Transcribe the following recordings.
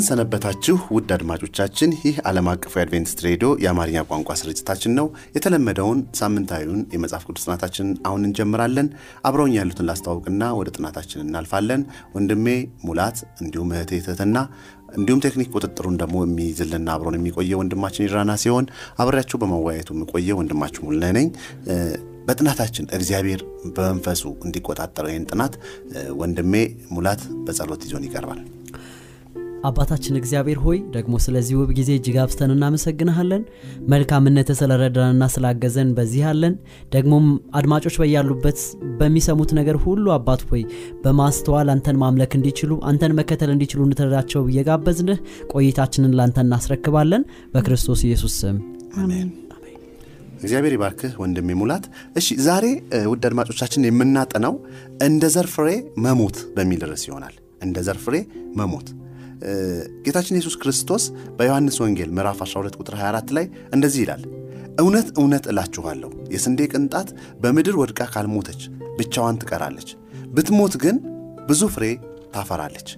እንደምን ሰነበታችሁ ውድ አድማጮቻችን። ይህ ዓለም አቀፉ የአድቬንቲስት ሬዲዮ የአማርኛ ቋንቋ ስርጭታችን ነው። የተለመደውን ሳምንታዊውን የመጽሐፍ ቅዱስ ጥናታችንን አሁን እንጀምራለን። አብረውኝ ያሉትን ላስተዋውቅና ወደ ጥናታችን እናልፋለን። ወንድሜ ሙላት እንዲሁም እህቴ ትህትና እንዲሁም ቴክኒክ ቁጥጥሩን ደግሞ የሚይዝልና አብሮን የሚቆየው ወንድማችን ይራና ሲሆን አብሬያቸው በመወያየቱ የሚቆየው ወንድማችሁ ሙሉ ነኝ። በጥናታችን እግዚአብሔር በመንፈሱ እንዲቆጣጠረው ይህን ጥናት ወንድሜ ሙላት በጸሎት ይዞን ይቀርባል። አባታችን እግዚአብሔር ሆይ ደግሞ ስለዚህ ውብ ጊዜ እጅግ አብዝተን እናመሰግንሃለን። መልካምነት ስለረዳንና ስላገዘን በዚህ አለን። ደግሞም አድማጮች በያሉበት በሚሰሙት ነገር ሁሉ አባት ሆይ በማስተዋል አንተን ማምለክ እንዲችሉ አንተን መከተል እንዲችሉ እንድትረዳቸው እየጋበዝንህ ቆይታችንን ላንተ እናስረክባለን። በክርስቶስ ኢየሱስ ስም አሜን። እግዚአብሔር ይባርክህ ወንድሜ ሙላት። እሺ ዛሬ ውድ አድማጮቻችን የምናጠናው እንደ ዘር ፍሬ መሞት በሚል ርዕስ ይሆናል። እንደ ዘር ፍሬ መሞት ጌታችን ኢየሱስ ክርስቶስ በዮሐንስ ወንጌል ምዕራፍ 12 ቁጥር 24 ላይ እንደዚህ ይላል፣ እውነት እውነት እላችኋለሁ የስንዴ ቅንጣት በምድር ወድቃ ካልሞተች ብቻዋን ትቀራለች፣ ብትሞት ግን ብዙ ፍሬ ታፈራለች።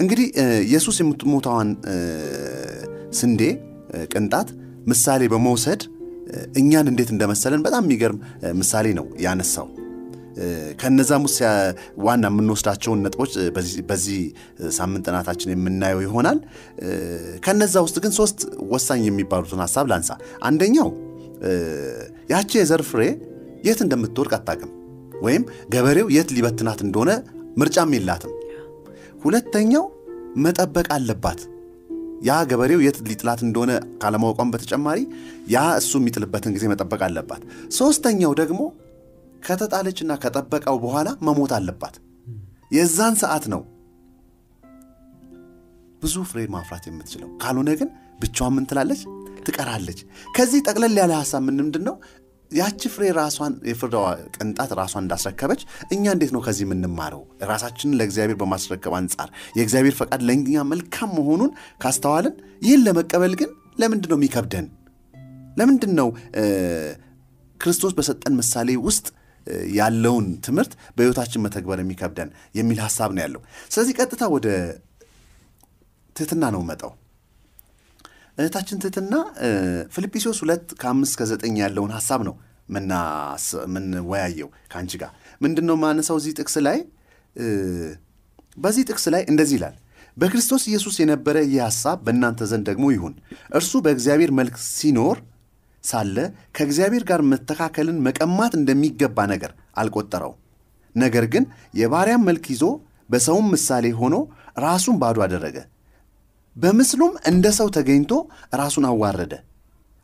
እንግዲህ ኢየሱስ የምትሞታዋን ስንዴ ቅንጣት ምሳሌ በመውሰድ እኛን እንዴት እንደመሰለን በጣም የሚገርም ምሳሌ ነው ያነሳው። ከነዛም ውስጥ ዋና የምንወስዳቸውን ነጥቦች በዚህ ሳምንት ጥናታችን የምናየው ይሆናል። ከነዛ ውስጥ ግን ሶስት ወሳኝ የሚባሉትን ሀሳብ ላንሳ። አንደኛው ያቺ የዘር ፍሬ የት እንደምትወድቅ አታውቅም፣ ወይም ገበሬው የት ሊበትናት እንደሆነ ምርጫም የላትም። ሁለተኛው መጠበቅ አለባት። ያ ገበሬው የት ሊጥላት እንደሆነ ካለማወቋም በተጨማሪ ያ እሱ የሚጥልበትን ጊዜ መጠበቅ አለባት። ሶስተኛው ደግሞ ከተጣለችና ከጠበቀው በኋላ መሞት አለባት። የዛን ሰዓት ነው ብዙ ፍሬ ማፍራት የምትችለው። ካልሆነ ግን ብቻዋን ምን ትላለች? ትቀራለች። ከዚህ ጠቅለል ያለ ሀሳብ ምን ምንድን ነው? ያቺ ፍሬ ራሷን የፍሬዋ ቅንጣት ራሷን እንዳስረከበች እኛ እንዴት ነው ከዚህ የምንማረው? ራሳችንን ለእግዚአብሔር በማስረከብ አንጻር የእግዚአብሔር ፈቃድ ለእኛ መልካም መሆኑን ካስተዋልን፣ ይህን ለመቀበል ግን ለምንድን ነው የሚከብደን? ለምንድን ነው ክርስቶስ በሰጠን ምሳሌ ውስጥ ያለውን ትምህርት በሕይወታችን መተግበር የሚከብደን የሚል ሀሳብ ነው ያለው። ስለዚህ ቀጥታ ወደ ትህትና ነው መጣው። እህታችን ትህትና ፊልጵስዩስ ሁለት ከአምስት ከዘጠኝ ያለውን ሀሳብ ነው ምንወያየው ከአንቺ ጋር ምንድን ነው ማነሳው እዚህ ጥቅስ ላይ በዚህ ጥቅስ ላይ እንደዚህ ይላል በክርስቶስ ኢየሱስ የነበረ ይህ ሀሳብ በእናንተ ዘንድ ደግሞ ይሁን እርሱ በእግዚአብሔር መልክ ሲኖር ሳለ ከእግዚአብሔር ጋር መተካከልን መቀማት እንደሚገባ ነገር አልቆጠረው። ነገር ግን የባሪያም መልክ ይዞ በሰውም ምሳሌ ሆኖ ራሱን ባዶ አደረገ። በምስሉም እንደ ሰው ተገኝቶ ራሱን አዋረደ፣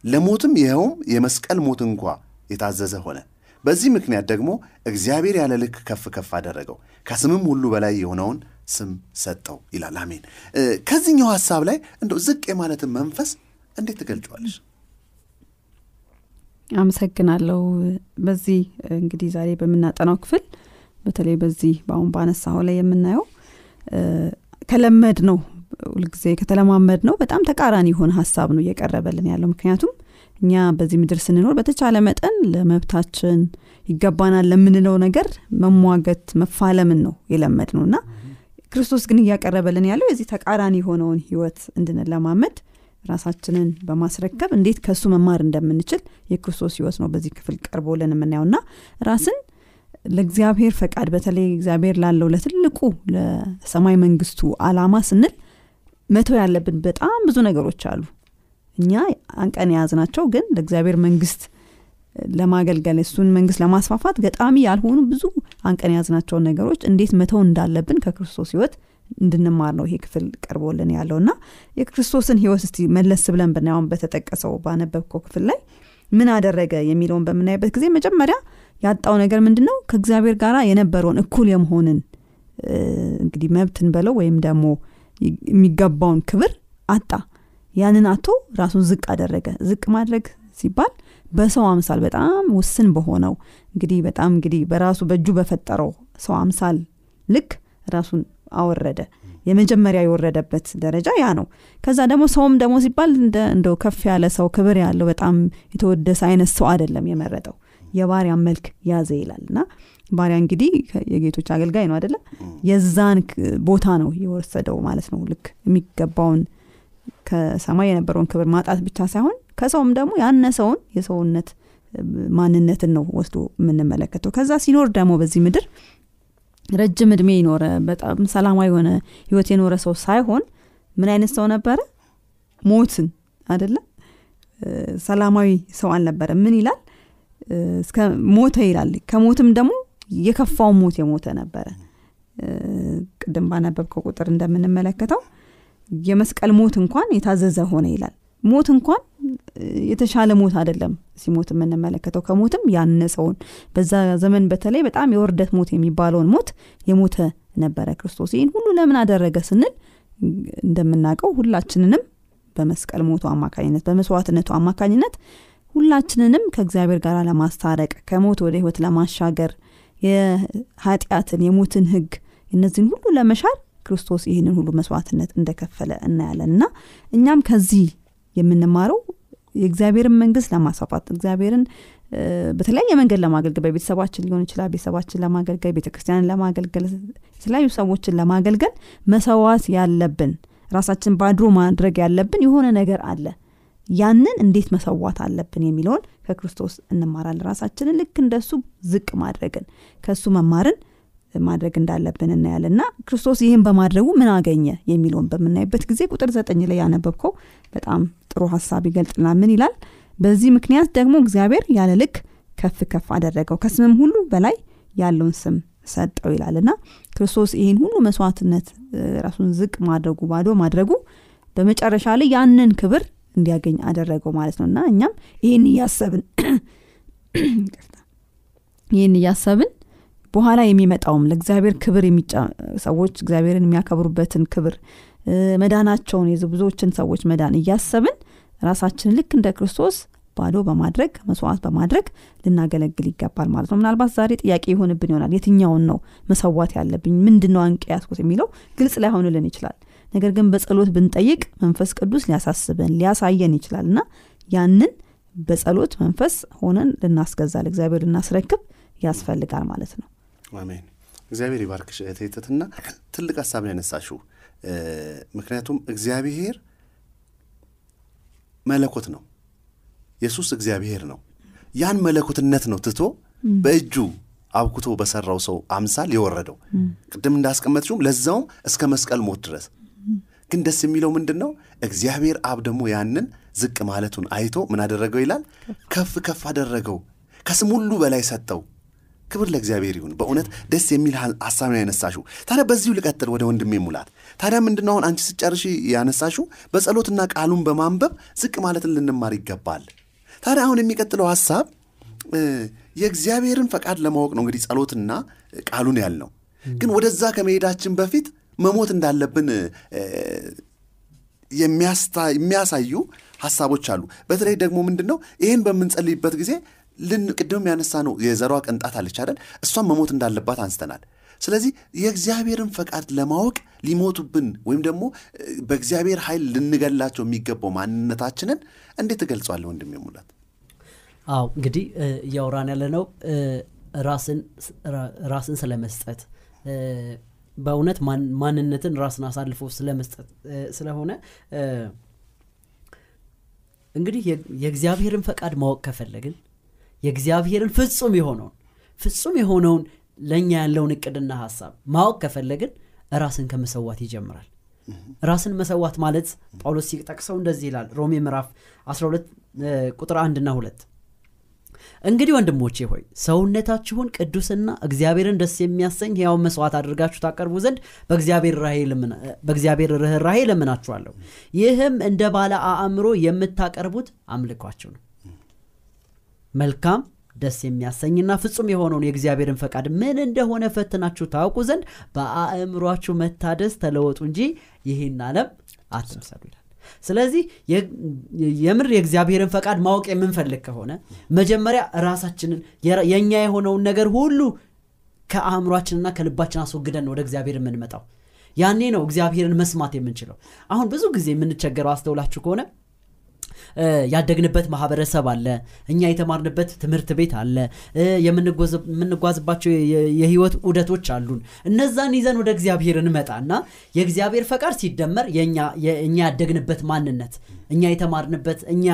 ለሞትም ይኸውም የመስቀል ሞት እንኳ የታዘዘ ሆነ። በዚህ ምክንያት ደግሞ እግዚአብሔር ያለ ልክ ከፍ ከፍ አደረገው፣ ከስምም ሁሉ በላይ የሆነውን ስም ሰጠው ይላል። አሜን። ከዚህኛው ሐሳብ ላይ እንደው ዝቅ የማለትን መንፈስ እንዴት ትገልጫዋለች? አመሰግናለሁ። በዚህ እንግዲህ ዛሬ በምናጠናው ክፍል በተለይ በዚህ በአሁን ባነሳው ላይ የምናየው ከለመድ ነው ሁልጊዜ ከተለማመድ ነው በጣም ተቃራኒ የሆነ ሀሳብ ነው እየቀረበልን ያለው። ምክንያቱም እኛ በዚህ ምድር ስንኖር በተቻለ መጠን ለመብታችን ይገባናል ለምንለው ነገር መሟገት መፋለምን ነው የለመድ ነው እና ክርስቶስ ግን እያቀረበልን ያለው የዚህ ተቃራኒ የሆነውን ህይወት እንድንለማመድ ራሳችንን በማስረከብ እንዴት ከእሱ መማር እንደምንችል የክርስቶስ ህይወት ነው በዚህ ክፍል ቀርቦልን የምናየውና ራስን ለእግዚአብሔር ፈቃድ በተለይ እግዚአብሔር ላለው ለትልቁ ለሰማይ መንግስቱ አላማ ስንል መተው ያለብን በጣም ብዙ ነገሮች አሉ። እኛ አንቀን የያዝናቸው ግን ለእግዚአብሔር መንግስት ለማገልገል እሱን መንግስት ለማስፋፋት ገጣሚ ያልሆኑ ብዙ አንቀን የያዝናቸውን ነገሮች እንዴት መተው እንዳለብን ከክርስቶስ ህይወት እንድንማር ነው ይሄ ክፍል ቀርቦልን ያለው እና የክርስቶስን ህይወት እስቲ መለስ ብለን ብናየውን በተጠቀሰው ባነበብከው ክፍል ላይ ምን አደረገ የሚለውን በምናይበት ጊዜ መጀመሪያ ያጣው ነገር ምንድን ነው? ከእግዚአብሔር ጋር የነበረውን እኩል የመሆንን እንግዲህ መብትን በለው ወይም ደግሞ የሚገባውን ክብር አጣ ያንን አቶ ራሱን ዝቅ አደረገ ዝቅ ማድረግ ሲባል በሰው አምሳል በጣም ውስን በሆነው እንግዲህ በጣም እንግዲህ በራሱ በእጁ በፈጠረው ሰው አምሳል ልክ ራሱን አወረደ። የመጀመሪያ የወረደበት ደረጃ ያ ነው። ከዛ ደግሞ ሰውም ደግሞ ሲባል እንደው ከፍ ያለ ሰው ክብር ያለው በጣም የተወደሰ አይነት ሰው አይደለም የመረጠው። የባሪያ መልክ ያዘ ይላል። እና ባሪያ እንግዲህ የጌቶች አገልጋይ ነው አደለ የዛን ቦታ ነው የወሰደው ማለት ነው። ልክ የሚገባውን ከሰማይ የነበረውን ክብር ማጣት ብቻ ሳይሆን ከሰውም ደግሞ ያነሰውን የሰውነት ማንነትን ነው ወስዶ የምንመለከተው። ከዛ ሲኖር ደግሞ በዚህ ምድር ረጅም እድሜ ይኖረ በጣም ሰላማዊ የሆነ ህይወት የኖረ ሰው ሳይሆን ምን አይነት ሰው ነበረ? ሞትን አደለ ሰላማዊ ሰው አልነበረ ምን ይላል? ሞተ ይላል። ከሞትም ደግሞ የከፋው ሞት የሞተ ነበረ። ቅድም ባነበብከው ቁጥር እንደምንመለከተው የመስቀል ሞት እንኳን የታዘዘ ሆነ ይላል ሞት እንኳን የተሻለ ሞት አይደለም ሲሞት የምንመለከተው። ከሞትም ያነሰውን በዛ ዘመን በተለይ በጣም የወርደት ሞት የሚባለውን ሞት የሞተ ነበረ ክርስቶስ። ይህን ሁሉ ለምን አደረገ ስንል እንደምናውቀው ሁላችንንም በመስቀል ሞቱ አማካኝነት በመስዋዕትነቱ አማካኝነት ሁላችንንም ከእግዚአብሔር ጋር ለማስታረቅ ከሞት ወደ ህይወት ለማሻገር የኃጢአትን የሞትን ህግ እነዚህን ሁሉ ለመሻር ክርስቶስ ይህንን ሁሉ መስዋዕትነት እንደከፈለ እናያለን። እና እኛም ከዚህ የምንማረው የእግዚአብሔርን መንግስት ለማስፋፋት እግዚአብሔርን በተለያየ መንገድ ለማገልገል በቤተሰባችን ሊሆን ይችላል ቤተሰባችን ለማገልገል ቤተክርስቲያንን ለማገልገል የተለያዩ ሰዎችን ለማገልገል መሰዋት ያለብን ራሳችን ባድሮ ማድረግ ያለብን የሆነ ነገር አለ። ያንን እንዴት መሰዋት አለብን የሚለውን ከክርስቶስ እንማራለን። ራሳችንን ልክ እንደሱ ዝቅ ማድረግን ከእሱ መማርን ማድረግ እንዳለብን እናያለን። እና ክርስቶስ ይህን በማድረጉ ምን አገኘ የሚለውን በምናይበት ጊዜ ቁጥር ዘጠኝ ላይ ያነበብከው በጣም ጥሩ ሀሳብ ይገልጥናል ምን ይላል? በዚህ ምክንያት ደግሞ እግዚአብሔር ያለ ልክ ከፍ ከፍ አደረገው ከስምም ሁሉ በላይ ያለውን ስም ሰጠው ይላል። እና ክርስቶስ ይህን ሁሉ መስዋዕትነት ራሱን ዝቅ ማድረጉ ባዶ ማድረጉ በመጨረሻ ላይ ያንን ክብር እንዲያገኝ አደረገው ማለት ነው። እና እኛም ይህን እያሰብን ይህን እያሰብን በኋላ የሚመጣውም ለእግዚአብሔር ክብር ሰዎች እግዚአብሔርን የሚያከብሩበትን ክብር መዳናቸውን ብዙዎችን ሰዎች መዳን እያሰብን ራሳችንን ልክ እንደ ክርስቶስ ባዶ በማድረግ መስዋዕት በማድረግ ልናገለግል ይገባል ማለት ነው። ምናልባት ዛሬ ጥያቄ ይሆንብን ይሆናል የትኛውን ነው መሰዋት ያለብኝ? ምንድን ነው አንቅ ያስኩት የሚለው ግልጽ ላይሆንልን ይችላል። ነገር ግን በጸሎት ብንጠይቅ መንፈስ ቅዱስ ሊያሳስበን ሊያሳየን ይችላል እና ያንን በጸሎት መንፈስ ሆነን ልናስገዛ ለእግዚአብሔር ልናስረክብ ያስፈልጋል ማለት ነው አሜን። እግዚአብሔር ይባርክሽ እህቴትትና ትልቅ ሀሳብ ነው ያነሳሽው። ምክንያቱም እግዚአብሔር መለኮት ነው። ኢየሱስ እግዚአብሔር ነው። ያን መለኮትነት ነው ትቶ በእጁ አብኩቶ በሰራው ሰው አምሳል የወረደው። ቅድም እንዳስቀመጥሽውም ለዛውም እስከ መስቀል ሞት ድረስ። ግን ደስ የሚለው ምንድን ነው እግዚአብሔር አብ ደግሞ ያንን ዝቅ ማለቱን አይቶ ምን አደረገው ይላል? ከፍ ከፍ አደረገው። ከስም ሁሉ በላይ ሰጠው ክብር ለእግዚአብሔር ይሁን። በእውነት ደስ የሚል ሀሳብ ነው ያነሳሽው። ታዲያ በዚሁ ልቀጥል ወደ ወንድሜ ሙላት። ታዲያ ምንድነው አሁን አንቺ ስጨርሽ ያነሳሽው? በጸሎትና ቃሉን በማንበብ ዝቅ ማለትን ልንማር ይገባል። ታዲያ አሁን የሚቀጥለው ሀሳብ የእግዚአብሔርን ፈቃድ ለማወቅ ነው እንግዲህ ጸሎትና ቃሉን ያልነው። ግን ወደዛ ከመሄዳችን በፊት መሞት እንዳለብን የሚያሳዩ ሀሳቦች አሉ። በተለይ ደግሞ ምንድን ነው ይህን በምንጸልይበት ጊዜ ቅድም ያነሳ ነው የዘሯ ቅንጣት አለች አይደል? እሷን መሞት እንዳለባት አንስተናል። ስለዚህ የእግዚአብሔርን ፈቃድ ለማወቅ ሊሞቱብን ወይም ደግሞ በእግዚአብሔር ኃይል ልንገላቸው የሚገባው ማንነታችንን እንዴት ትገልጸዋለ ወንድም ሙላት? አው እንግዲህ እያወራን ያለ ነው ራስን ስለመስጠት በእውነት ማንነትን ራስን አሳልፎ ስለመስጠት ስለሆነ እንግዲህ የእግዚአብሔርን ፈቃድ ማወቅ ከፈለግን የእግዚአብሔርን ፍጹም የሆነውን ፍጹም የሆነውን ለእኛ ያለውን እቅድና ሀሳብ ማወቅ ከፈለግን ራስን ከመሰዋት ይጀምራል። ራስን መሰዋት ማለት ጳውሎስ ሲጠቅሰው እንደዚህ ይላል ሮሜ ምዕራፍ 12 ቁጥር አንድና ሁለት። እንግዲህ ወንድሞቼ ሆይ ሰውነታችሁን ቅዱስና እግዚአብሔርን ደስ የሚያሰኝ ሕያው መስዋዕት አድርጋችሁ ታቀርቡ ዘንድ በእግዚአብሔር ርኅራሄ ለምናችኋለሁ ይህም እንደ ባለ አእምሮ የምታቀርቡት አምልኳችሁ ነው መልካም ደስ የሚያሰኝና ፍጹም የሆነውን የእግዚአብሔርን ፈቃድ ምን እንደሆነ ፈትናችሁ ታውቁ ዘንድ በአእምሯችሁ መታደስ ተለወጡ እንጂ ይህን ዓለም አትምሰሉ ይላል። ስለዚህ የምር የእግዚአብሔርን ፈቃድ ማወቅ የምንፈልግ ከሆነ መጀመሪያ ራሳችንን የእኛ የሆነውን ነገር ሁሉ ከአእምሯችንና ከልባችን አስወግደን ወደ እግዚአብሔር የምንመጣው። ያኔ ነው እግዚአብሔርን መስማት የምንችለው። አሁን ብዙ ጊዜ የምንቸገረው አስተውላችሁ ከሆነ ያደግንበት ማህበረሰብ አለ። እኛ የተማርንበት ትምህርት ቤት አለ። የምንጓዝባቸው የህይወት ዑደቶች አሉን። እነዛን ይዘን ወደ እግዚአብሔር እንመጣና የእግዚአብሔር ፈቃድ ሲደመር የእኛ ያደግንበት ማንነት እኛ የተማርንበት እኛ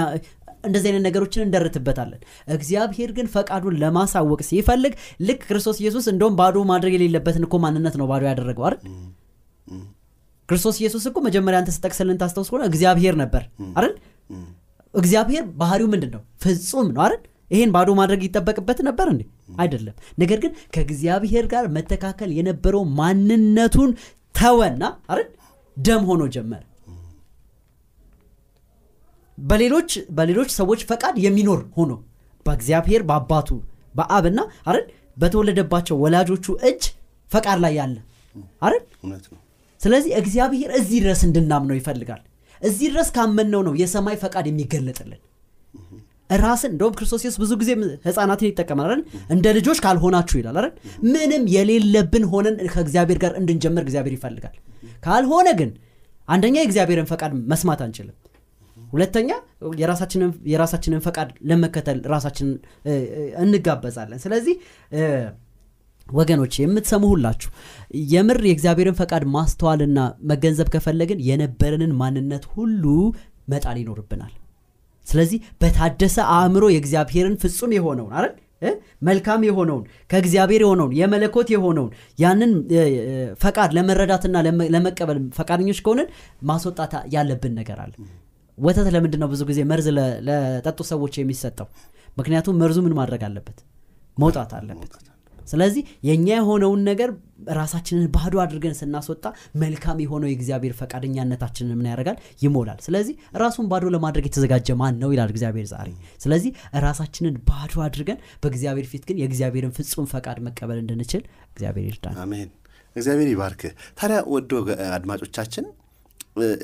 እንደዚህ አይነት ነገሮችን እንደርትበታለን። እግዚአብሔር ግን ፈቃዱን ለማሳወቅ ሲፈልግ ልክ ክርስቶስ ኢየሱስ እንደውም ባዶ ማድረግ የሌለበትን እኮ ማንነት ነው ባዶ ያደረገው አይደል? ክርስቶስ ኢየሱስ እኮ መጀመሪያ አንተ ስጠቅስልን ታስታውስ ከሆነ እግዚአብሔር ነበር አይደል እግዚአብሔር ባህሪው ምንድን ነው ፍጹም ነው አይደል? ይሄን ባዶ ማድረግ ይጠበቅበት ነበር እንዴ? አይደለም። ነገር ግን ከእግዚአብሔር ጋር መተካከል የነበረው ማንነቱን ተወና አይደል? ደም ሆኖ ጀመረ። በሌሎች በሌሎች ሰዎች ፈቃድ የሚኖር ሆኖ በእግዚአብሔር በአባቱ በአብና አይደል? በተወለደባቸው ወላጆቹ እጅ ፈቃድ ላይ ያለ አይደል? ስለዚህ እግዚአብሔር እዚህ ድረስ እንድናምነው ይፈልጋል እዚህ ድረስ ካመንነው ነው የሰማይ ፈቃድ የሚገለጥልን። ራስን እንደውም ክርስቶስ ኢየሱስ ብዙ ጊዜ ህፃናትን ይጠቀማል እንደ ልጆች ካልሆናችሁ ይላል አይደል? ምንም የሌለብን ሆነን ከእግዚአብሔር ጋር እንድንጀምር እግዚአብሔር ይፈልጋል። ካልሆነ ግን አንደኛ የእግዚአብሔርን ፈቃድ መስማት አንችልም። ሁለተኛ የራሳችንን ፈቃድ ለመከተል ራሳችንን እንጋበዛለን። ስለዚህ ወገኖች የምትሰሙ ሁላችሁ የምር የእግዚአብሔርን ፈቃድ ማስተዋልና መገንዘብ ከፈለግን የነበረንን ማንነት ሁሉ መጣል ይኖርብናል። ስለዚህ በታደሰ አእምሮ የእግዚአብሔርን ፍጹም የሆነውን አይደል? መልካም የሆነውን ከእግዚአብሔር የሆነውን የመለኮት የሆነውን ያንን ፈቃድ ለመረዳትና ለመ- ለመቀበል ፈቃደኞች ከሆንን ማስወጣት ያለብን ነገር አለ። ወተት ለምንድን ነው ብዙ ጊዜ መርዝ ለጠጡ ሰዎች የሚሰጠው? ምክንያቱም መርዙ ምን ማድረግ አለበት? መውጣት አለበት ስለዚህ የእኛ የሆነውን ነገር ራሳችንን ባዶ አድርገን ስናስወጣ መልካም የሆነው የእግዚአብሔር ፈቃደኛነታችንን ምን ያደርጋል? ይሞላል። ስለዚህ ራሱን ባዶ ለማድረግ የተዘጋጀ ማን ነው ይላል እግዚአብሔር ዛሬ። ስለዚህ ራሳችንን ባዶ አድርገን በእግዚአብሔር ፊት ግን የእግዚአብሔርን ፍጹም ፈቃድ መቀበል እንድንችል እግዚአብሔር ይርዳን አሜን። እግዚአብሔር ይባርክ ታዲያ ውድ አድማጮቻችን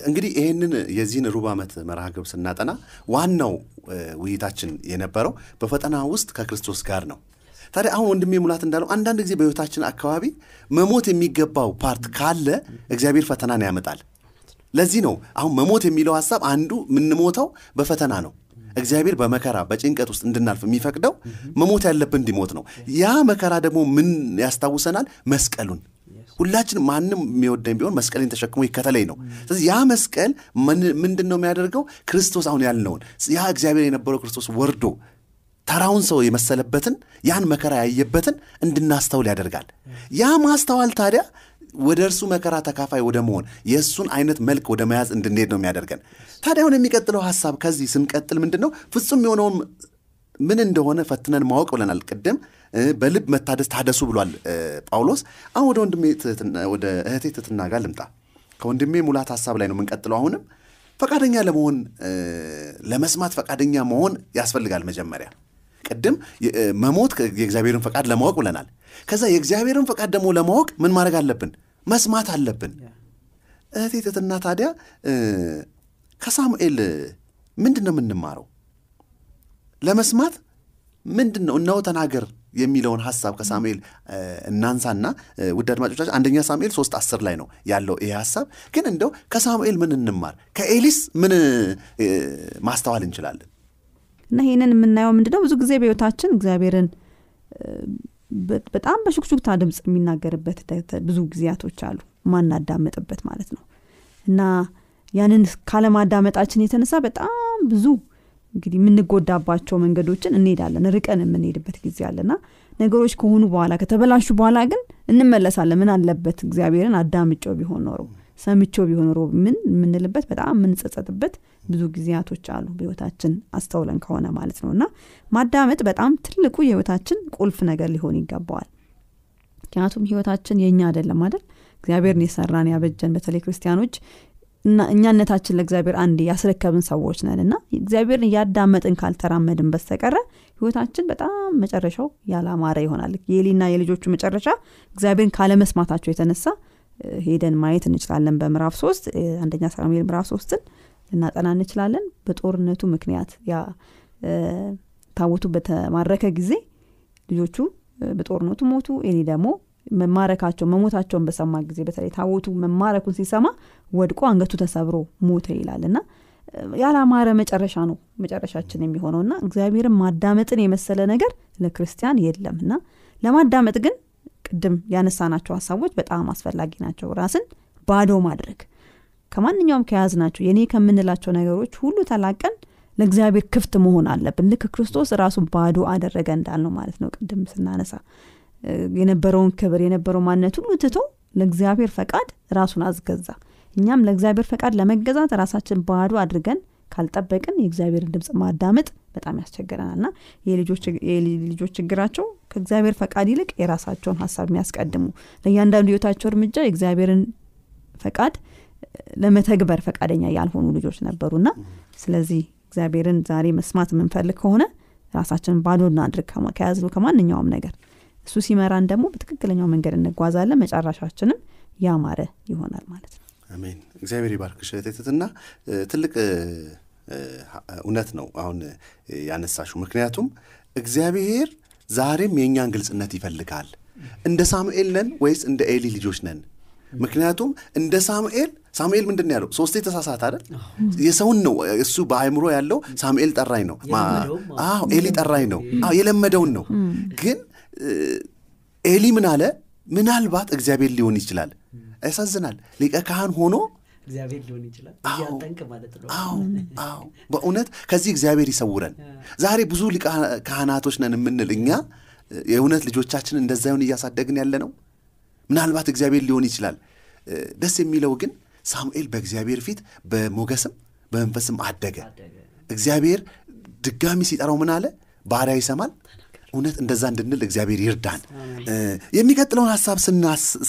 እንግዲህ ይህንን የዚህን ሩብ ዓመት መርሃ ግብር ስናጠና ዋናው ውይይታችን የነበረው በፈተና ውስጥ ከክርስቶስ ጋር ነው ታዲያ አሁን ወንድሜ ሙላት እንዳለው አንዳንድ ጊዜ በሕይወታችን አካባቢ መሞት የሚገባው part ካለ እግዚአብሔር ፈተናን ያመጣል። ለዚህ ነው አሁን መሞት የሚለው ሀሳብ አንዱ የምንሞተው በፈተና ነው። እግዚአብሔር በመከራ በጭንቀት ውስጥ እንድናልፍ የሚፈቅደው መሞት ያለብን እንዲሞት ነው። ያ መከራ ደግሞ ምን ያስታውሰናል? መስቀሉን። ሁላችንም ማንም የሚወደኝ ቢሆን መስቀሌን ተሸክሞ ይከተለኝ ነው። ስለዚህ ያ መስቀል ምን- ምንድን ነው የሚያደርገው? ክርስቶስ አሁን ያልነውን ያ እግዚአብሔር የነበረው ክርስቶስ ወርዶ ተራውን ሰው የመሰለበትን ያን መከራ ያየበትን እንድናስተውል ያደርጋል። ያ ማስተዋል ታዲያ ወደ እርሱ መከራ ተካፋይ ወደ መሆን የእሱን አይነት መልክ ወደ መያዝ እንድንሄድ ነው የሚያደርገን። ታዲያ አሁን የሚቀጥለው ሀሳብ ከዚህ ስንቀጥል ምንድን ነው ፍጹም የሆነውን ምን እንደሆነ ፈትነን ማወቅ ብለናል። ቅድም በልብ መታደስ ታደሱ ብሏል። ጳውሎስ። አሁን ወደ ወንድሜ ወደ እህቴ ትትና ጋር ልምጣ። ከወንድሜ ሙላት ሀሳብ ላይ ነው የምንቀጥለው አሁንም። ፈቃደኛ ለመሆን ለመስማት ፈቃደኛ መሆን ያስፈልጋል መጀመሪያ ቅድም መሞት የእግዚአብሔርን ፈቃድ ለማወቅ ብለናል። ከዛ የእግዚአብሔርን ፈቃድ ደግሞ ለማወቅ ምን ማድረግ አለብን? መስማት አለብን። እህቴ ትትና ታዲያ ከሳሙኤል ምንድን ነው የምንማረው? ለመስማት ምንድን ነው እነሆ ተናገር የሚለውን ሀሳብ ከሳሙኤል እናንሳና ውድ አድማጮቻችን አንደኛ ሳሙኤል ሶስት አስር ላይ ነው ያለው ይሄ ሀሳብ። ግን እንደው ከሳሙኤል ምን እንማር? ከኤሊስ ምን ማስተዋል እንችላለን እና ይህንን የምናየው ምንድነው? ብዙ ጊዜ በህይወታችን እግዚአብሔርን በጣም በሹክሹክታ ድምፅ የሚናገርበት ብዙ ጊዜያቶች አሉ ማናዳመጥበት ማለት ነው። እና ያንን ካለማዳመጣችን የተነሳ በጣም ብዙ እንግዲህ የምንጎዳባቸው መንገዶችን እንሄዳለን ርቀን የምንሄድበት ጊዜ አለና ነገሮች ከሆኑ በኋላ ከተበላሹ በኋላ ግን እንመለሳለን። ምን አለበት? እግዚአብሔርን አዳምጮ ቢሆን ኖሮ ሰምቼው ቢሆን ኖሮ ምን የምንልበት በጣም የምንጸጸጥበት ብዙ ጊዜያቶች አሉ በህይወታችን አስተውለን ከሆነ ማለት ነው። እና ማዳመጥ በጣም ትልቁ የህይወታችን ቁልፍ ነገር ሊሆን ይገባዋል። ምክንያቱም ህይወታችን የእኛ አይደለም አይደል? እግዚአብሔርን የሰራን ያበጀን በተለይ ክርስቲያኖች እኛነታችን ለእግዚአብሔር አንድ ያስረከብን ሰዎች ነን። እና እግዚአብሔርን እያዳመጥን ካልተራመድን በስተቀረ ህይወታችን በጣም መጨረሻው ያላማረ ይሆናል። የኤሊና የልጆቹ መጨረሻ እግዚአብሔርን ካለመስማታቸው የተነሳ ሄደን ማየት እንችላለን በምዕራፍ ሶስት። አንደኛ ሳሙኤል ምዕራፍ ሶስትን ልናጠና እንችላለን። በጦርነቱ ምክንያት ያ ታቦቱ በተማረከ ጊዜ ልጆቹ በጦርነቱ ሞቱ። ኤሊ ደግሞ መማረካቸው መሞታቸውን በሰማ ጊዜ በተለይ ታቦቱ መማረኩን ሲሰማ ወድቆ አንገቱ ተሰብሮ ሞተ ይላል። እና ያላማረ መጨረሻ ነው መጨረሻችን የሚሆነው። እና እግዚአብሔርን ማዳመጥን የመሰለ ነገር ለክርስቲያን የለም። እና ለማዳመጥ ግን ቅድም ያነሳናቸው ሀሳቦች በጣም አስፈላጊ ናቸው። ራስን ባዶ ማድረግ። ከማንኛውም ከያዝናቸው የኔ ከምንላቸው ነገሮች ሁሉ ተላቀን ለእግዚአብሔር ክፍት መሆን አለብን። ልክ ክርስቶስ ራሱን ባዶ አደረገ እንዳልነው ማለት ነው ቅድም ስናነሳ። የነበረውን ክብር የነበረው ማንነት ሁሉ ትቶ ለእግዚአብሔር ፈቃድ ራሱን አስገዛ። እኛም ለእግዚአብሔር ፈቃድ ለመገዛት ራሳችን ባዶ አድርገን ካልጠበቅን የእግዚአብሔርን ድምፅ ማዳመጥ በጣም ያስቸግረናል። እና የልጆች ችግራቸው ከእግዚአብሔር ፈቃድ ይልቅ የራሳቸውን ሀሳብ የሚያስቀድሙ ለእያንዳንዱ ህይወታቸው እርምጃ የእግዚአብሔርን ፈቃድ ለመተግበር ፈቃደኛ ያልሆኑ ልጆች ነበሩና ስለዚህ እግዚአብሔርን ዛሬ መስማት የምንፈልግ ከሆነ ራሳችንን ባዶ እናድርግ ከያዝነው ከማንኛውም ነገር። እሱ ሲመራን ደግሞ በትክክለኛው መንገድ እንጓዛለን መጨረሻችንም ያማረ ይሆናል ማለት ነው። አሜን። እግዚአብሔር ይባርክሽ ትትና ትልቅ እውነት ነው አሁን ያነሳሽው። ምክንያቱም እግዚአብሔር ዛሬም የእኛን ግልጽነት ይፈልጋል። እንደ ሳሙኤል ነን ወይስ እንደ ኤሊ ልጆች ነን? ምክንያቱም እንደ ሳሙኤል ሳሙኤል ምንድን ነው ያለው? ሶስቴ ተሳሳት አይደል? የሰውን ነው እሱ በአእምሮ ያለው ሳሙኤል ጠራኝ ነው። አዎ ኤሊ ጠራኝ ነው። አዎ የለመደውን ነው። ግን ኤሊ ምን አለ? ምናልባት እግዚአብሔር ሊሆን ይችላል። ያሳዝናል። ሊቀ ካህን ሆኖ እግዚአብሔር ሊሆን ይችላል። እያጠንቅ ማለት ነው። አዎ አዎ። በእውነት ከዚህ እግዚአብሔር ይሰውረን። ዛሬ ብዙ ካህናቶች ነን የምንል እኛ የእውነት ልጆቻችን እንደዛ ይሆን እያሳደግን ያለ ነው ምናልባት እግዚአብሔር ሊሆን ይችላል። ደስ የሚለው ግን ሳሙኤል በእግዚአብሔር ፊት በሞገስም በመንፈስም አደገ። እግዚአብሔር ድጋሚ ሲጠራው ምን አለ? ባሪያ ይሰማል እውነት እንደዛ እንድንል እግዚአብሔር ይርዳን። የሚቀጥለውን ሀሳብ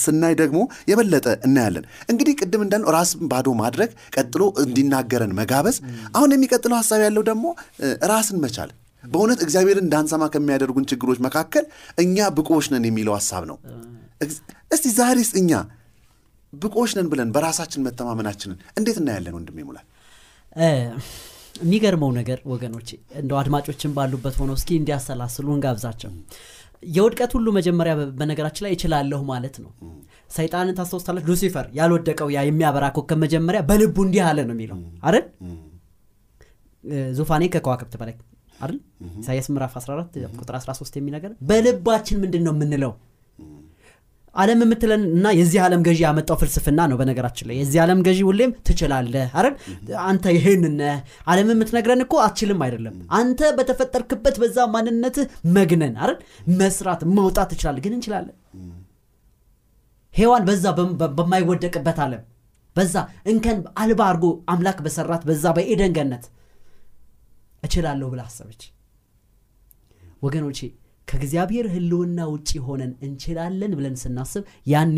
ስናይ ደግሞ የበለጠ እናያለን። እንግዲህ ቅድም እንዳልነው ራስን ባዶ ማድረግ ቀጥሎ እንዲናገረን መጋበዝ አሁን የሚቀጥለው ሀሳብ ያለው ደግሞ ራስን መቻል። በእውነት እግዚአብሔርን እንዳንሰማ ከሚያደርጉን ችግሮች መካከል እኛ ብቁዎች ነን የሚለው ሀሳብ ነው። እስቲ ዛሬስ እኛ ብቁዎች ነን ብለን በራሳችን መተማመናችንን እንዴት እናያለን ወንድም ይሙላል እ፣ የሚገርመው ነገር ወገኖቼ እንደው አድማጮችን ባሉበት ሆነው እስኪ እንዲያሰላስሉ እንጋብዛቸው። የውድቀት ሁሉ መጀመሪያ በነገራችን ላይ እችላለሁ ማለት ነው። ሰይጣንን ታስታውስታለች ሉሲፈር ያልወደቀው ያ የሚያበራ ኮከብ መጀመሪያ በልቡ እንዲህ አለ ነው የሚለው። አይደል? ዙፋኔ ከከዋክብት በላይ አይደል? ኢሳያስ ምዕራፍ 14 ቁጥር 13 የሚነገር በልባችን ምንድን ነው የምንለው ዓለም የምትለን እና የዚህ ዓለም ገዢ ያመጣው ፍልስፍና ነው በነገራችን ላይ። የዚህ ዓለም ገዢ ሁሌም ትችላለህ አይደል? አንተ ይህን ነህ። ዓለም የምትነግረን እኮ አትችልም አይደለም። አንተ በተፈጠርክበት በዛ ማንነትህ መግነን አይደል? መስራት መውጣት ትችላለህ ግን እንችላለን። ሔዋን በዛ በማይወደቅበት ዓለም በዛ እንከን አልባ አድርጎ አምላክ በሰራት በዛ በኤደን ገነት እችላለሁ ብላ አሰበች። ወገኖቼ ከእግዚአብሔር ህልውና ውጭ ሆነን እንችላለን ብለን ስናስብ ያኔ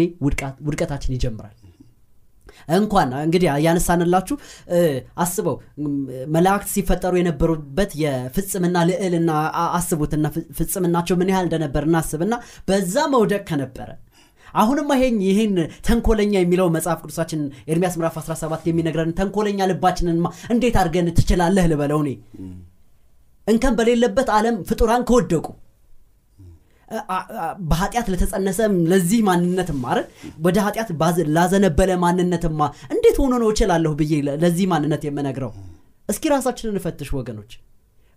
ውድቀታችን ይጀምራል። እንኳን እንግዲህ ያነሳንላችሁ እ፣ አስበው መላእክት ሲፈጠሩ የነበሩበት የፍጽምና ልዕልና አስቡትና ፍጽምናቸው ምን ያህል እንደነበር እናስብና በዛ መውደቅ ከነበረ አሁንማ ይሄን ይህን ተንኮለኛ የሚለው መጽሐፍ ቅዱሳችን ኤርሚያስ ምዕራፍ 17 የሚነግረን ተንኮለኛ ልባችንንማ እንዴት አድርገን ትችላለህ ልበለው እኔ? እንከን በሌለበት ዓለም ፍጡራን ከወደቁ በኃጢአት ለተጸነሰ ለዚህ ማንነትማ አይደል? ወደ ኃጢአት ላዘነበለ ማንነትማ እንዴት ሆኖ ነው እችላለሁ ብዬ ለዚህ ማንነት የምነግረው? እስኪ ራሳችንን እንፈትሽ ወገኖች።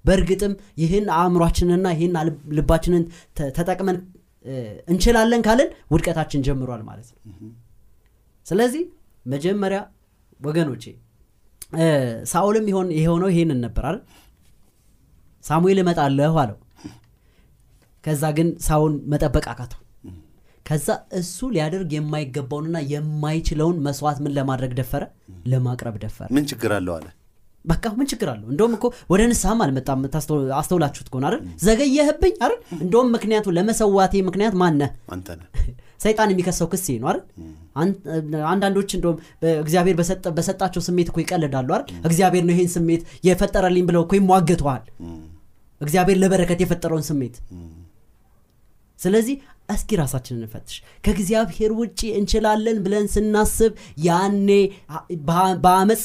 በእርግጥም ይህን አእምሯችንንና ይህን ልባችንን ተጠቅመን እንችላለን ካልን ውድቀታችን ጀምሯል ማለት ነው። ስለዚህ መጀመሪያ ወገኖቼ ሳኦልም የሆነው ይሄንን ነበር አይደል? ሳሙኤል እመጣለሁ አለው ከዛ ግን ሳውን መጠበቅ አቃተው። ከዛ እሱ ሊያደርግ የማይገባውንና የማይችለውን መስዋዕት ምን ለማድረግ ደፈረ? ለማቅረብ ደፈረ። ምን ችግር አለው አለ። በቃ ምን ችግር አለው? እንደውም እኮ ወደ ንስሐም አልመጣም። አስተውላችሁት ከሆነ አይደል? ዘገየህብኝ አይደል? እንደውም ምክንያቱ ለመሰዋቴ ምክንያት ማነህ ሰይጣን የሚከሰው ክስ ነው አይደል? አን- አንዳንዶች እንደውም እግዚአብሔር በሰጣቸው ስሜት እኮ ይቀልዳሉ አይደል? እግዚአብሔር ነው ይሄን ስሜት የፈጠረልኝ ብለው እኮ ይሟገተዋል። እግዚአብሔር ለበረከት የፈጠረውን ስሜት ስለዚህ እስኪ ራሳችንን እንፈትሽ። ከእግዚአብሔር ውጭ እንችላለን ብለን ስናስብ ያኔ በአመፅ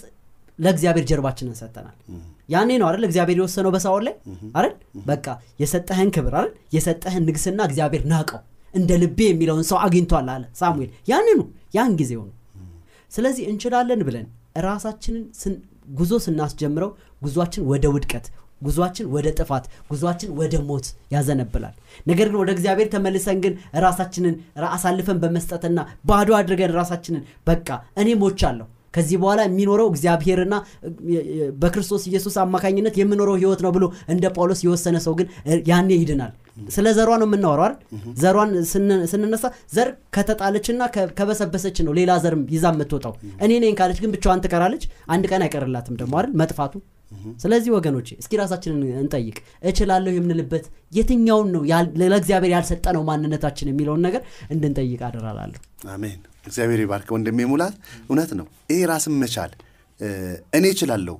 ለእግዚአብሔር ጀርባችንን ሰጥተናል ያኔ ነው አይደል? እግዚአብሔር የወሰነው በሳኦል ላይ? አይደል? በቃ የሰጠህን ክብር አይደል? የሰጠህን ንግስና እግዚአብሔር ናቀው። እንደ ልቤ የሚለውን ሰው አግኝቷል አለ ሳሙኤል። ያንኑ ያን ጊዜው ነው ስለዚህ እንችላለን ብለን ራሳችንን ጉዞ ስናስጀምረው ጉዟችን ወደ ውድቀት ጉዟችን ወደ ጥፋት ጉዟችን ወደ ሞት ያዘነብላል ነገር ግን ወደ እግዚአብሔር ተመልሰን ግን ራሳችንን አሳልፈን በመስጠትና ባዶ አድርገን ራሳችንን በቃ እኔ ሞቻለሁ። ከዚህ በኋላ የሚኖረው እግዚአብሔርና በክርስቶስ ኢየሱስ አማካኝነት የምኖረው ህይወት ነው ብሎ እንደ ጳውሎስ የወሰነ ሰው ግን ያኔ ይድናል። ስለ ዘሯ ነው የምናወራው አይደል? ዘሯን ስን- ስንነሳ ዘር ከተጣለችና ከበሰበሰች ነው ሌላ ዘር ይዛ የምትወጣው። እኔ ነኝ ካለች ግን ብቻዋን ትቀራለች። አንድ ቀን አይቀርላትም ደግሞ አይደል? መጥፋቱ ስለዚህ ወገኖቼ እስኪ ራሳችንን እንጠይቅ። እችላለሁ የምንልበት የትኛውን ነው ለእግዚአብሔር ያልሰጠነው ማንነታችን የሚለውን ነገር እንድንጠይቅ አደራላለሁ። አሜን። እግዚአብሔር ይባርክ ወንድሜ ሙላት። እውነት ነው። ይሄ ራስን መቻል እኔ እችላለሁ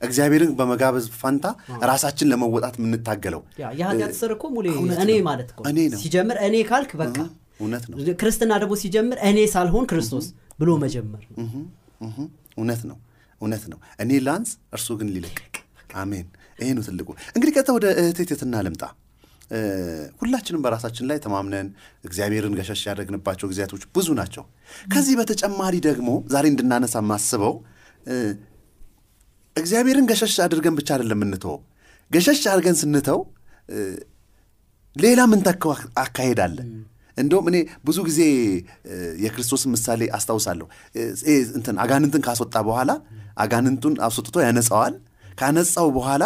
እግዚአብሔርን በመጋበዝ ፋንታ ራሳችን ለመወጣት የምንታገለው። የኃጢአት ስር እኮ ሙሌ እኔ ማለት እኔ ነው። ሲጀምር እኔ ካልክ በቃ እውነት ነው። ክርስትና ደግሞ ሲጀምር እኔ ሳልሆን ክርስቶስ ብሎ መጀመር እውነት ነው እውነት ነው። እኔ ላንስ እርሱ ግን ሊልቅ። አሜን። ይሄ ነው ትልቁ። እንግዲህ ቀጥታ ወደ እህቴ ልምጣ ሁላችንም በራሳችን ላይ ተማምነን እግዚአብሔርን ገሸሽ ያደረግንባቸው ጊዜያቶች ብዙ ናቸው። ከዚህ በተጨማሪ ደግሞ ዛሬ እንድናነሳ የማስበው እ፣ እግዚአብሔርን ገሸሽ አድርገን ብቻ አይደለም የምንተወው። ገሸሽ አድርገን ስንተው ሌላ ምን ተካው አካሄድ አለ እንደውም እኔ ብዙ ጊዜ የክርስቶስን ምሳሌ አስታውሳለሁ። እንትን አጋንንትን ካስወጣ በኋላ አጋንንቱን አስወጥቶ ያነጻዋል። ካነጻው በኋላ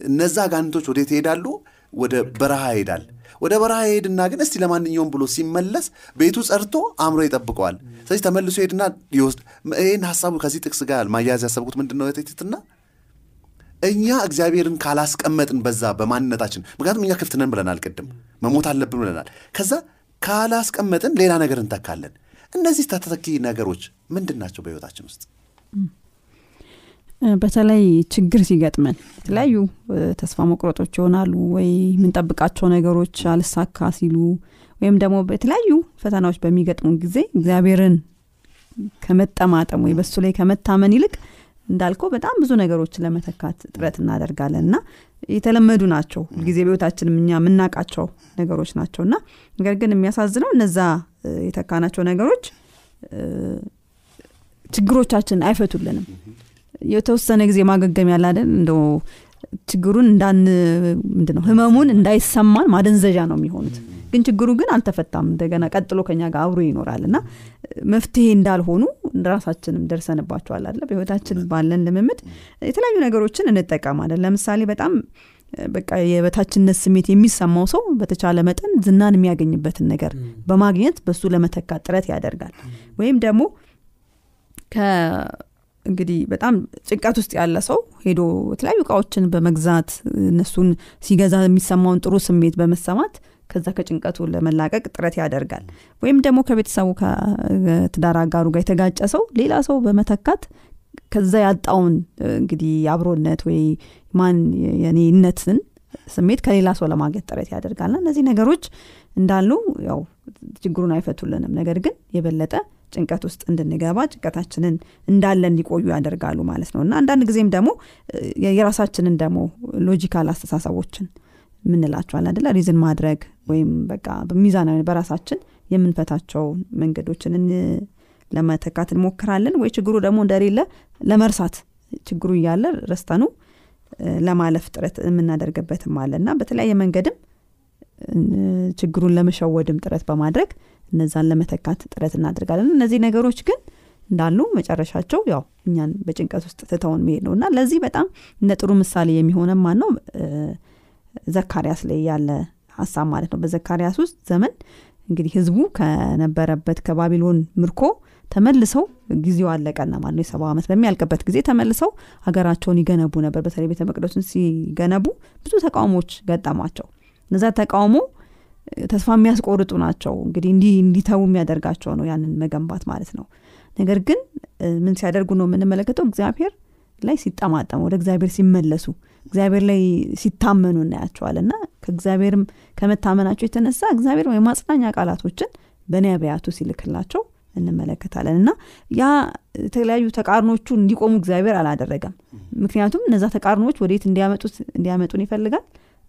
እነዛ አጋንንቶች ወዴት ይሄዳሉ? ወደ በረሃ ይሄዳል። ወደ በረሃ ይሄድና ግን እስቲ ለማንኛውም ብሎ ሲመለስ ቤቱ ጸርቶ አእምሮ ይጠብቀዋል። ስለዚህ ተመልሶ ይሄድና ይወስድ። ይህን ሀሳቡ ከዚህ ጥቅስ ጋር ማያያዝ ያሰብኩት ምንድን ነው ትትና እኛ እግዚአብሔርን ካላስቀመጥን በዛ በማንነታችን። ምክንያቱም እኛ ክፍት ነን ብለናል ቅድም። መሞት አለብን ብለናል። ከዛ ካላስቀመጥን ሌላ ነገር እንተካለን። እነዚህ ተተኪ ነገሮች ምንድን ናቸው በህይወታችን ውስጥ? በተለይ ችግር ሲገጥመን የተለያዩ ተስፋ መቁረጦች ይሆናሉ ወይ የምንጠብቃቸው ነገሮች አልሳካ ሲሉ ወይም ደግሞ በተለያዩ ፈተናዎች በሚገጥሙ ጊዜ እግዚአብሔርን ከመጠማጠም ወይ በሱ ላይ ከመታመን ይልቅ እንዳልከው በጣም ብዙ ነገሮችን ለመተካት ጥረት እናደርጋለን። እና የተለመዱ ናቸው ጊዜ በህይወታችንም እኛ የምናውቃቸው ነገሮች ናቸው። እና ነገር ግን የሚያሳዝነው እነዛ የተካናቸው ነገሮች ችግሮቻችን አይፈቱልንም። የተወሰነ ጊዜ ማገገም አይደል? እንደው ችግሩን እንዳን ምንድን ነው ህመሙን እንዳይሰማን ማደንዘዣ ነው የሚሆኑት። ግን ችግሩ ግን አልተፈታም። እንደገና ቀጥሎ ከኛ ጋር አብሮ ይኖራል እና መፍትሄ እንዳልሆኑ ራሳችንም ደርሰንባቸዋል አለ በህይወታችን ባለን ልምምድ የተለያዩ ነገሮችን እንጠቀማለን። ለምሳሌ በጣም በቃ የበታችነት ስሜት የሚሰማው ሰው በተቻለ መጠን ዝናን የሚያገኝበትን ነገር በማግኘት በሱ ለመተካት ጥረት ያደርጋል። ወይም ደግሞ እንግዲህ በጣም ጭንቀት ውስጥ ያለ ሰው ሄዶ የተለያዩ እቃዎችን በመግዛት እነሱን ሲገዛ የሚሰማውን ጥሩ ስሜት በመሰማት ከዛ ከጭንቀቱ ለመላቀቅ ጥረት ያደርጋል። ወይም ደግሞ ከቤተሰቡ ከትዳር አጋሩ ጋር የተጋጨ ሰው ሌላ ሰው በመተካት ከዛ ያጣውን እንግዲህ አብሮነት ወይ ማን የኔነትን ስሜት ከሌላ ሰው ለማግኘት ጥረት ያደርጋልና እነዚህ ነገሮች እንዳሉ ያው ችግሩን አይፈቱልንም። ነገር ግን የበለጠ ጭንቀት ውስጥ እንድንገባ ጭንቀታችንን እንዳለ እንዲቆዩ ያደርጋሉ ማለት ነው። እና አንዳንድ ጊዜም ደግሞ የራሳችንን ደግሞ logical አስተሳሰቦችን ምንላቸዋል አደለ reason ማድረግ ወይም በቃ በሚዛናዊ በራሳችን የምንፈታቸው መንገዶችን ለመተካት እንሞክራለን። ወይ ችግሩ ደግሞ እንደሌለ ለመርሳት ችግሩ እያለ ረስተን ለማለፍ ጥረት የምናደርግበትም አለ። እና በተለያየ መንገድም ችግሩን ለመሸወድም ጥረት በማድረግ እነዛን ለመተካት ጥረት እናደርጋለን። እነዚህ ነገሮች ግን እንዳሉ መጨረሻቸው ያው እኛን በጭንቀት ውስጥ ትተውን መሄድ ነው። እና ለዚህ በጣም እንደ ጥሩ ምሳሌ የሚሆነ ማን ነው ዘካርያስ ላይ ያለ ሀሳብ ማለት ነው። በዘካርያስ ውስጥ ዘመን እንግዲህ ህዝቡ ከነበረበት ከባቢሎን ምርኮ ተመልሰው ጊዜው አለቀና ማለት ነው። የሰባ ዓመት በሚያልቅበት ጊዜ ተመልሰው ሀገራቸውን ይገነቡ ነበር። በተለይ ቤተ መቅደሱን ሲገነቡ ብዙ ተቃውሞች ገጠሟቸው እነዛ ተቃውሞ ተስፋ የሚያስቆርጡ ናቸው። እንግዲህ እንዲህ እንዲተዉ የሚያደርጋቸው ነው ያንን መገንባት ማለት ነው። ነገር ግን ምን ሲያደርጉ ነው የምንመለከተው? እግዚአብሔር ላይ ሲጠማጠሙ ወደ እግዚአብሔር ሲመለሱ እግዚአብሔር ላይ ሲታመኑ እናያቸዋል እና ከእግዚአብሔርም ከመታመናቸው የተነሳ እግዚአብሔር የማጽናኛ ቃላቶችን በነቢያቱ ሲልክላቸው እንመለከታለን። እና ያ የተለያዩ ተቃርኖቹ እንዲቆሙ እግዚአብሔር አላደረገም። ምክንያቱም እነዛ ተቃርኖች ወዴት እንዲያመጡት እንዲያመጡን ይፈልጋል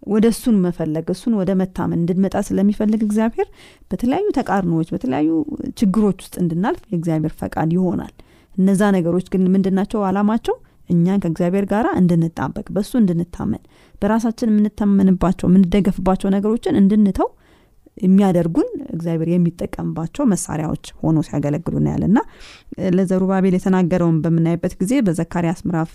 ወደ እሱን መፈለግ እሱን ወደ መታመን እንድንመጣ ስለሚፈልግ እግዚአብሔር በተለያዩ ተቃርኖዎች በተለያዩ ችግሮች ውስጥ እንድናልፍ የእግዚአብሔር ፈቃድ ይሆናል። እነዛ ነገሮች ግን ምንድናቸው? አላማቸው እኛን ከእግዚአብሔር ጋር እንድንጣበቅ በእሱ እንድንታመን በራሳችን የምንታመንባቸው የምንደገፍባቸው ነገሮችን እንድንተው የሚያደርጉን እግዚአብሔር የሚጠቀምባቸው መሳሪያዎች ሆኖ ሲያገለግሉ እናያል እና ለዘሩባቤል የተናገረውን በምናይበት ጊዜ በዘካርያስ ምዕራፍ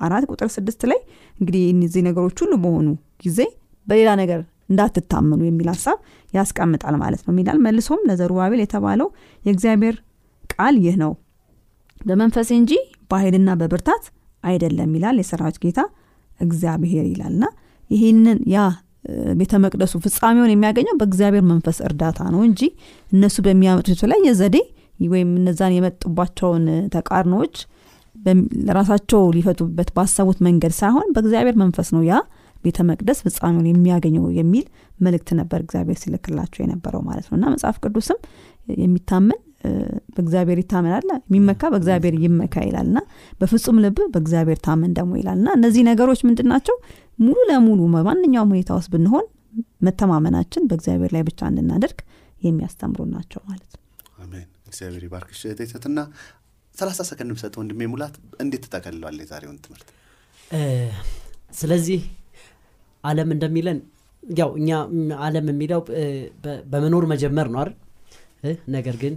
አራት ቁጥር ስድስት ላይ እንግዲህ እነዚህ ነገሮች ሁሉ በሆኑ ጊዜ በሌላ ነገር እንዳትታመኑ የሚል ሀሳብ ያስቀምጣል ማለት ነው። የሚላል መልሶም ለዘሩባቤል የተባለው የእግዚአብሔር ቃል ይህ ነው። በመንፈሴ እንጂ በኃይልና በብርታት አይደለም ይላል የሰራዊት ጌታ እግዚአብሔር ይላልና ይህንን ያ ቤተ መቅደሱ ፍጻሜውን የሚያገኘው በእግዚአብሔር መንፈስ እርዳታ ነው እንጂ እነሱ በሚያመጡት የተለያየ ዘዴ ወይም እነዛን የመጡባቸውን ተቃርኖዎች ለራሳቸው ሊፈቱበት ባሰቡት መንገድ ሳይሆን በእግዚአብሔር መንፈስ ነው ያ ቤተ መቅደስ ፍጻሜውን የሚያገኘው የሚል መልእክት ነበር እግዚአብሔር ሲልክላቸው የነበረው ማለት ነው። እና መጽሐፍ ቅዱስም የሚታመን በእግዚአብሔር ይታመናል የሚመካ በእግዚአብሔር ይመካ ይላል። እና በፍጹም ልብ በእግዚአብሔር ታመን ደግሞ ይላል። እና እነዚህ ነገሮች ምንድን ናቸው? ሙሉ ለሙሉ በማንኛውም ሁኔታ ውስጥ ብንሆን መተማመናችን በእግዚአብሔር ላይ ብቻ እንድናደርግ የሚያስተምሩ ናቸው ማለት ነው። አሜን። እግዚአብሔር ይባርክሽ እህቴትና ሰላሳ ሰከንድ ብሰጥ ወንድሜ ሙላት እንዴት ትጠቀልለዋል የዛሬውን ትምህርት? ስለዚህ አለም እንደሚለን ያው እኛ አለም የሚለው በመኖር መጀመር ነው አይደል? ነገር ግን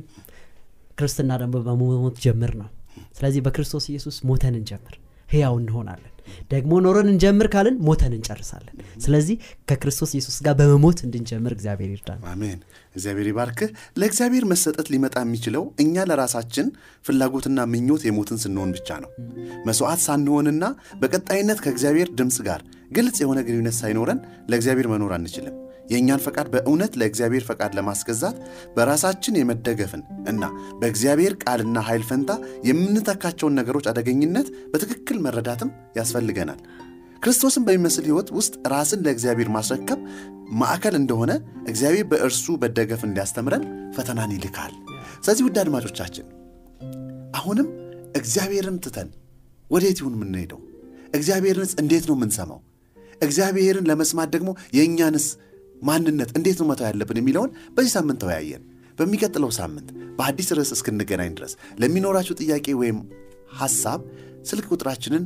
ክርስትና ደግሞ በሞት ጀምር ነው። ስለዚህ በክርስቶስ ኢየሱስ ሞተን እንጀምር ህያው እንሆናለን። ደግሞ ኖረን እንጀምር ካልን ሞተን እንጨርሳለን። ስለዚህ ከክርስቶስ ኢየሱስ ጋር በመሞት እንድንጀምር እግዚአብሔር ይርዳል አሜን እግዚአብሔር ይባርክህ። ለእግዚአብሔር መሰጠት ሊመጣ የሚችለው እኛ ለራሳችን ፍላጎትና ምኞት የሞትን ስንሆን ብቻ ነው። መስዋዕት ሳንሆንና በቀጣይነት ከእግዚአብሔር ድምፅ ጋር ግልጽ የሆነ ግንኙነት ሳይኖረን ለእግዚአብሔር መኖር አንችልም። የእኛን ፈቃድ በእውነት ለእግዚአብሔር ፈቃድ ለማስገዛት በራሳችን የመደገፍን እና በእግዚአብሔር ቃልና ኃይል ፈንታ የምንተካቸውን ነገሮች አደገኝነት በትክክል መረዳትም ያስፈልገናል ክርስቶስን በሚመስል ሕይወት ውስጥ ራስን ለእግዚአብሔር ማስረከብ ማዕከል እንደሆነ እግዚአብሔር በእርሱ መደገፍ እንዲያስተምረን ፈተናን ይልካል። ስለዚህ ውድ አድማጮቻችን አሁንም እግዚአብሔርን ትተን ወዴት ይሁን የምንሄደው? እግዚአብሔርንስ እንዴት ነው የምንሰማው? እግዚአብሔርን ለመስማት ደግሞ የእኛንስ ማንነት እንዴት ነው መተው ያለብን የሚለውን በዚህ ሳምንት ተወያየን። በሚቀጥለው ሳምንት በአዲስ ርዕስ እስክንገናኝ ድረስ ለሚኖራችሁ ጥያቄ ወይም ሐሳብ ስልክ ቁጥራችንን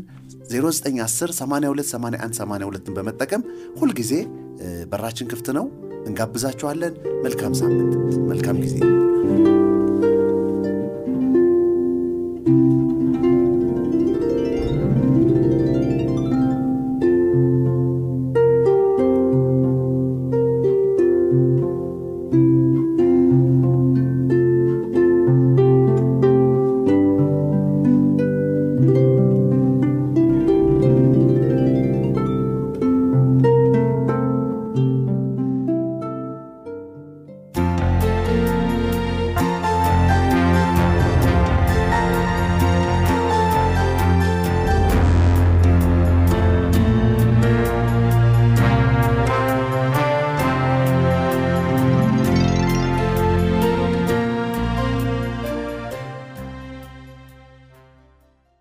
0910 828182ን በመጠቀም ሁልጊዜ በራችን ክፍት ነው። እንጋብዛችኋለን። መልካም ሳምንት። መልካም ጊዜ